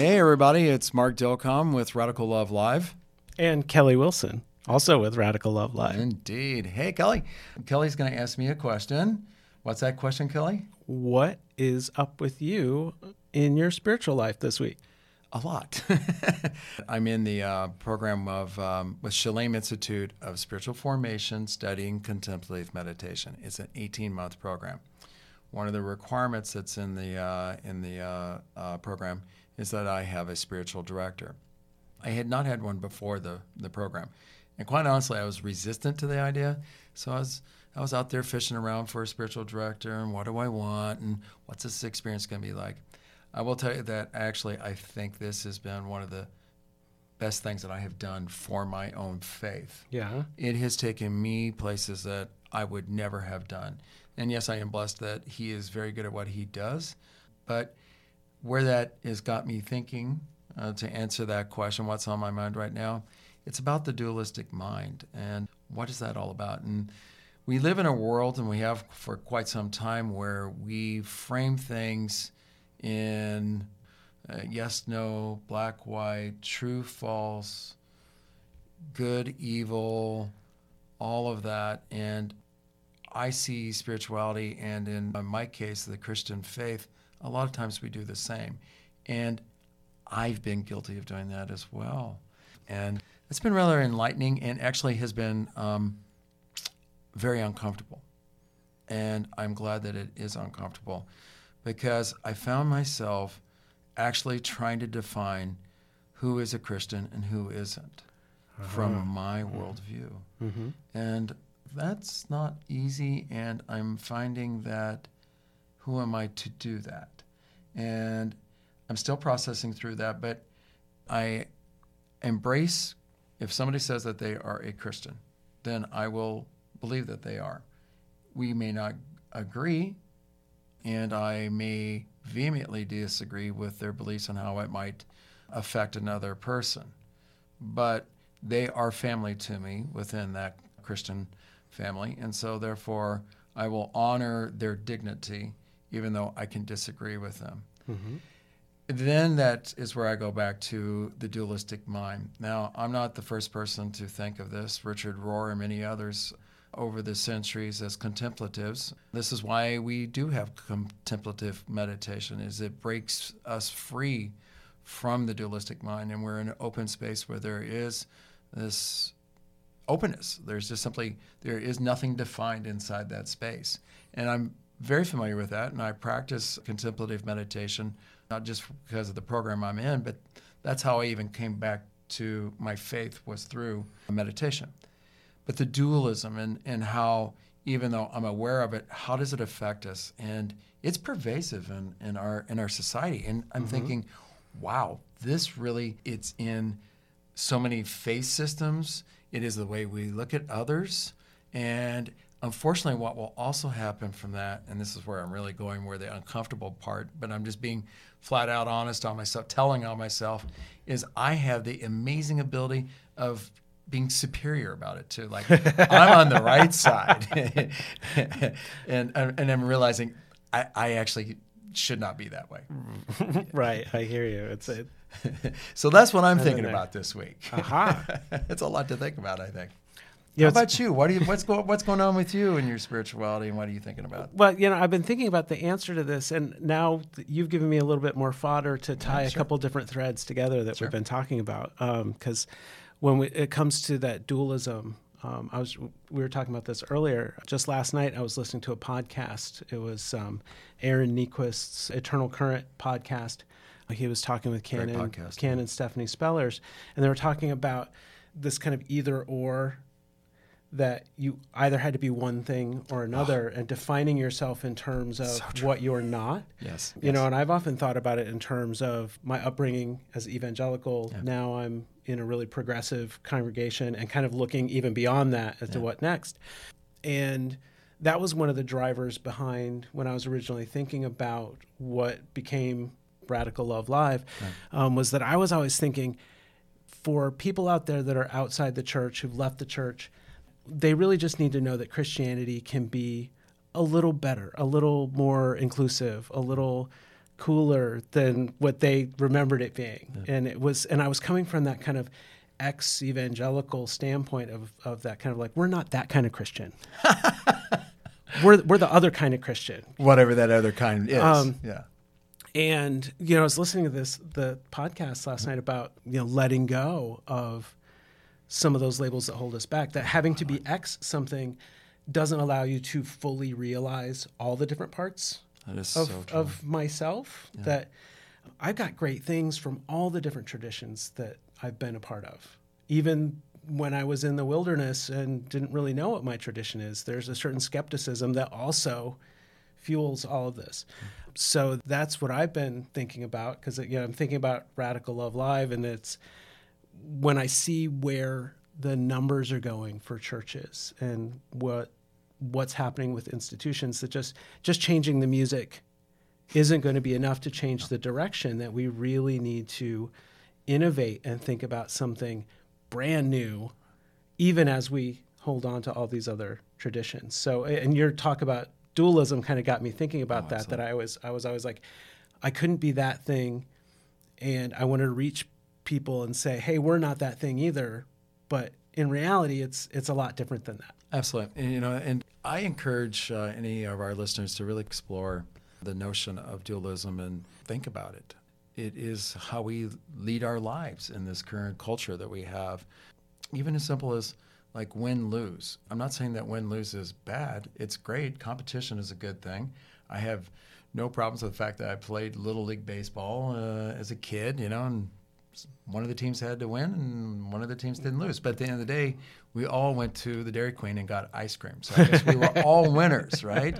Hey, everybody, it's Mark Delcom with Radical Love Live. And Kelly Wilson, also with Radical Love Live. Indeed. Hey, Kelly. Kelly's going to ask me a question. What's that question, Kelly? What is up with you in your spiritual life this week? A lot. I'm in the uh, program of um, with Shalem Institute of Spiritual Formation, studying contemplative meditation. It's an 18 month program. One of the requirements that's in the uh, in the uh, uh, program is that I have a spiritual director. I had not had one before the the program, and quite honestly, I was resistant to the idea. So I was I was out there fishing around for a spiritual director, and what do I want, and what's this experience going to be like? I will tell you that actually, I think this has been one of the best things that I have done for my own faith. Yeah. It has taken me places that I would never have done. And yes, I am blessed that he is very good at what he does. But where that has got me thinking uh, to answer that question, what's on my mind right now? It's about the dualistic mind and what is that all about? And we live in a world, and we have for quite some time, where we frame things in uh, yes, no, black, white, true, false, good, evil, all of that. And I see spirituality, and in my case, the Christian faith, a lot of times we do the same. And I've been guilty of doing that as well. And it's been rather enlightening and actually has been um, very uncomfortable. And I'm glad that it is uncomfortable because I found myself actually trying to define who is a Christian and who isn't uh-huh. from my worldview. Mm-hmm. And that's not easy. And I'm finding that who am I to do that? And I'm still processing through that, but I embrace if somebody says that they are a Christian, then I will believe that they are. We may not agree and I may vehemently disagree with their beliefs on how it might affect another person. But they are family to me within that Christian family, and so therefore I will honor their dignity, even though I can disagree with them. Mm-hmm. Then that is where I go back to the dualistic mind. Now, I'm not the first person to think of this. Richard Rohr and many others over the centuries as contemplatives. This is why we do have contemplative meditation is it breaks us free from the dualistic mind and we're in an open space where there is this openness. There's just simply there is nothing defined inside that space. And I'm very familiar with that and I practice contemplative meditation not just because of the program I'm in, but that's how I even came back to my faith was through meditation but the dualism and, and how even though I'm aware of it, how does it affect us? And it's pervasive in, in our in our society. And I'm mm-hmm. thinking, wow, this really it's in so many faith systems. It is the way we look at others. And unfortunately, what will also happen from that, and this is where I'm really going, where the uncomfortable part, but I'm just being flat out honest on myself, telling on myself, is I have the amazing ability of being superior about it too. Like I'm on the right side, and and I'm realizing I, I actually should not be that way. right, I hear you. It's it. so that's what I'm thinking about this week. Uh-huh. Aha, it's a lot to think about. I think. Yeah, How about you? What do you what's going what's going on with you and your spirituality, and what are you thinking about? Well, you know, I've been thinking about the answer to this, and now you've given me a little bit more fodder to tie yeah, sure. a couple different threads together that sure. we've been talking about. Because um, when we, it comes to that dualism, um, I was we were talking about this earlier. Just last night, I was listening to a podcast. It was um, Aaron Niequist's Eternal Current podcast. He was talking with Canon, Canon Stephanie Spellers, and they were talking about this kind of either or that you either had to be one thing or another oh. and defining yourself in terms of so what you're not. Yes. You yes. know, and I've often thought about it in terms of my upbringing as evangelical. Yeah. Now I'm in a really progressive congregation and kind of looking even beyond that as yeah. to what next. And that was one of the drivers behind when I was originally thinking about what became Radical Love Live, right. um, was that I was always thinking for people out there that are outside the church, who've left the church, they really just need to know that Christianity can be a little better, a little more inclusive, a little cooler than what they remembered it being. Yeah. And it was, and I was coming from that kind of ex evangelical standpoint of, of that kind of like, we're not that kind of Christian. we're, we're the other kind of Christian. Whatever that other kind is. Um, yeah. And, you know, I was listening to this, the podcast last night about, you know, letting go of some of those labels that hold us back, that having to be X something doesn't allow you to fully realize all the different parts of, so of myself. Yeah. That I've got great things from all the different traditions that I've been a part of. Even when I was in the wilderness and didn't really know what my tradition is, there's a certain skepticism that also fuels all of this. So that's what I've been thinking about because you know I'm thinking about Radical Love Live, and it's when I see where the numbers are going for churches and what what's happening with institutions that just just changing the music isn't going to be enough to change the direction that we really need to innovate and think about something brand new even as we hold on to all these other traditions. So and your talk about dualism kind of got me thinking about oh, that that i was i was always like i couldn't be that thing and i wanted to reach people and say hey we're not that thing either but in reality it's it's a lot different than that Absolutely. And, you know, and I encourage uh, any of our listeners to really explore the notion of dualism and think about it. It is how we lead our lives in this current culture that we have. Even as simple as like win lose. I'm not saying that win lose is bad. It's great. Competition is a good thing. I have no problems with the fact that I played little league baseball uh, as a kid, you know, and one of the teams had to win and one of the teams didn't lose. But at the end of the day, we all went to the Dairy Queen and got ice cream. So I guess we were all winners, right?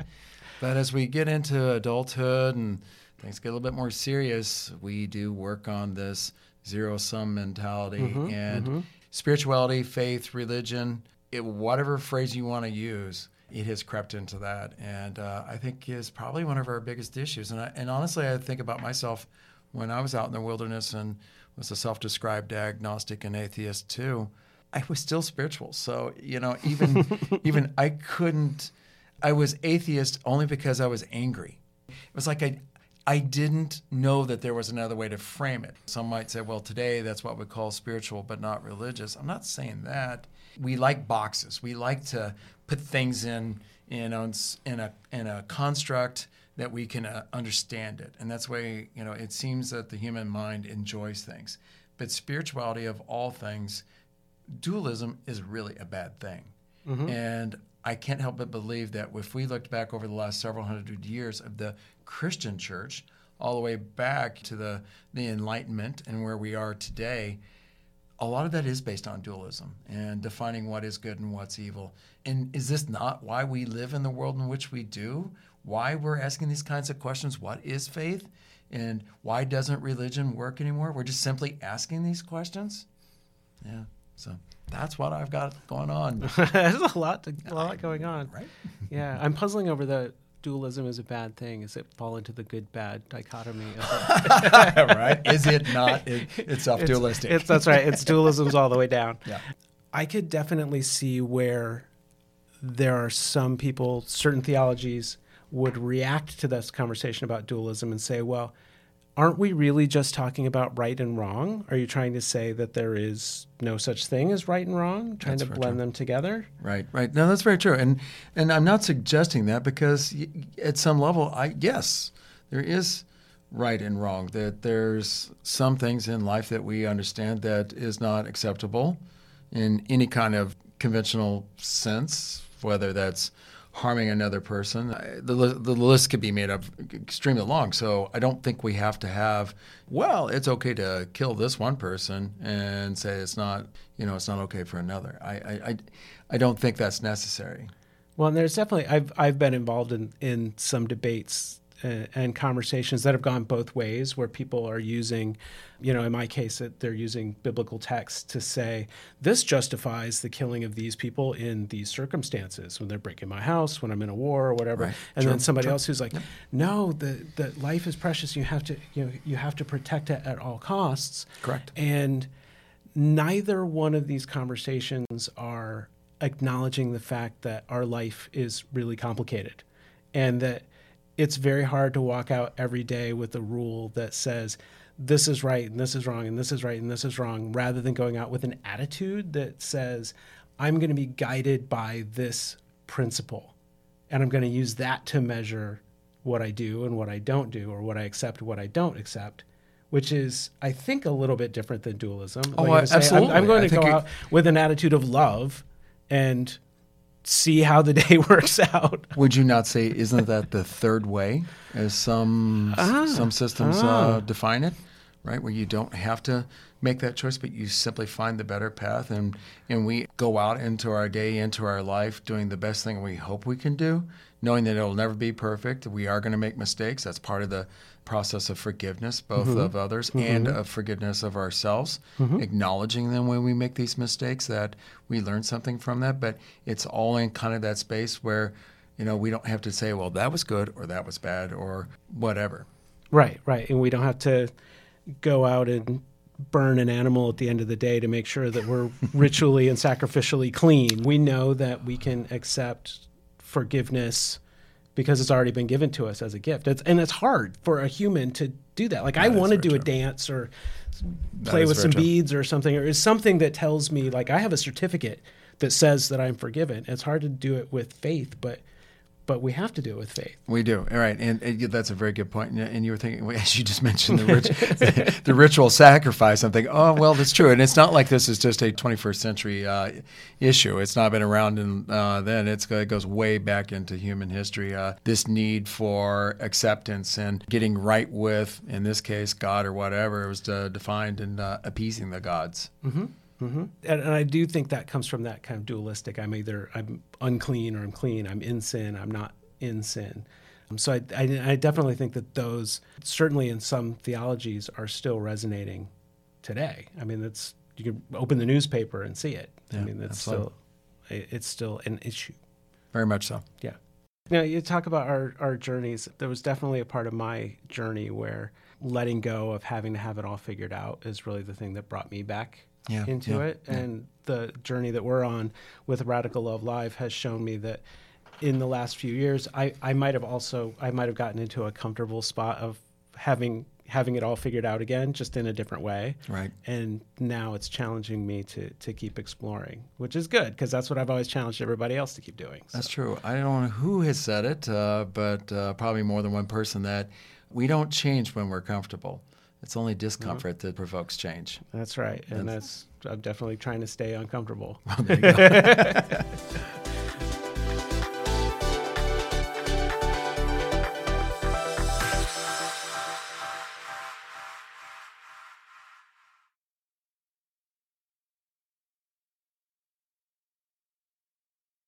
But as we get into adulthood and things get a little bit more serious, we do work on this zero sum mentality mm-hmm, and mm-hmm. spirituality, faith, religion, it, whatever phrase you want to use. It has crept into that, and uh, I think is probably one of our biggest issues. And, I, and honestly, I think about myself when I was out in the wilderness and was a self-described agnostic and atheist too. I was still spiritual. So, you know, even even I couldn't I was atheist only because I was angry. It was like I I didn't know that there was another way to frame it. Some might say, well, today that's what we call spiritual but not religious. I'm not saying that. We like boxes. We like to put things in in a, in a in a construct that we can uh, understand it. And that's why, you know, it seems that the human mind enjoys things. But spirituality of all things, dualism is really a bad thing. Mm-hmm. And I can't help but believe that if we looked back over the last several hundred years of the Christian church, all the way back to the, the Enlightenment and where we are today, a lot of that is based on dualism and defining what is good and what's evil. And is this not why we live in the world in which we do? Why we're asking these kinds of questions. What is faith? And why doesn't religion work anymore? We're just simply asking these questions. Yeah. So that's what I've got going on. There's a lot, to, a lot going on. Right? yeah. I'm puzzling over the dualism is a bad thing. Is it fall into the good bad dichotomy? right? Is it not? It, it's self dualistic. It's, it's, that's right. It's dualism's all the way down. Yeah. I could definitely see where there are some people, certain theologies would react to this conversation about dualism and say, well, aren't we really just talking about right and wrong? Are you trying to say that there is no such thing as right and wrong, trying that's to blend true. them together? Right, right. No, that's very true. And and I'm not suggesting that because at some level, I yes, there is right and wrong. That there's some things in life that we understand that is not acceptable in any kind of conventional sense, whether that's harming another person. The, the list could be made up extremely long. So I don't think we have to have, well, it's okay to kill this one person and say it's not, you know, it's not okay for another. I, I, I don't think that's necessary. Well, and there's definitely, I've, I've been involved in, in some debates Uh, and conversations that have gone both ways where people are using you know in my case they're using biblical text to say this justifies the killing of these people in these circumstances when they're breaking my house when i'm in a war or whatever. Right. and then somebody else who's like yep. no the, the life is precious. You have to you know you have to protect it at all costs. Correct. And neither one of these conversations are acknowledging the fact that our life is really complicated and that it's very hard to walk out every day with a rule that says this is right and this is wrong and this is right and this is wrong rather than going out with an attitude that says I'm going to be guided by this principle and I'm going to use that to measure what I do and what I don't do or what I accept what I don't accept which is I think a little bit different than dualism. Oh, like absolutely. I'm, I'm, going to go out with an attitude of love and see how the day works out. Would you not say isn't that the third way, as some ah, some systems ah. uh, define it, right? Where you don't have to make that choice, but you simply find the better path, and and we go out into our day, into our life, doing the best thing we hope we can do, knowing that it'll never be perfect. We are going to make mistakes. That's part of the process of forgiveness, both mm-hmm. of others mm-hmm. and of forgiveness of ourselves, mm-hmm. acknowledging them when we make these mistakes that we learn something from that. But it's all in kind of that space where, you know, we don't have to say, well, that was good or that was bad or whatever. Right, right. And we don't have to go out and burn an animal at the end of the day to make sure that we're ritually and sacrificially clean. We know that we can accept forgiveness because it's already been given to us as a gift. It's, and it's hard for a human to do that. Like that I want to do true. a dance or play with some true. beads or something, or is something that tells me like I have a certificate that says that I'm forgiven. It's hard to do it with faith, but but we have to do it with faith. We do. All right. And, and that's a very good point. And you were thinking, as you just mentioned, the, rich, the ritual sacrifice. I'm thinking, oh, well, that's true. And it's not like this is just a 21st century uh, issue. It's not been around in, uh, then. It's, it goes way back into human history. Uh, this need for acceptance and getting right with, in this case, God or whatever, it was uh, defined in uh, appeasing the gods. Mm-hmm. Mm-hmm. And, and, I do think that comes from that kind of dualistic. I'm either I'm unclean or I'm clean. I'm in sin. I'm not in sin. Um, so I, I, I, definitely think that those certainly in some theologies are still resonating today. I mean, it's you can open the newspaper and see it. Yeah, I mean, it's absolutely. still it's still an issue. Very much so. Yeah. Now you talk about our our journeys. There was definitely a part of my journey where letting go of having to have it all figured out is really the thing that brought me back yeah, into yeah, it. And the journey that we're on with Radical Love Live has shown me that in the last few years, I, I might have also I might have gotten into a comfortable spot of having having it all figured out again, just in a different way. Right. And now it's challenging me to to keep exploring, which is good because that's what I've always challenged everybody else to keep doing. So. That's true. I don't know who has said it, uh, but uh, probably more than one person that we don't change when we're comfortable. It's only discomfort mm-hmm. that provokes change. That's right, and that's, that's I'm definitely trying to stay uncomfortable.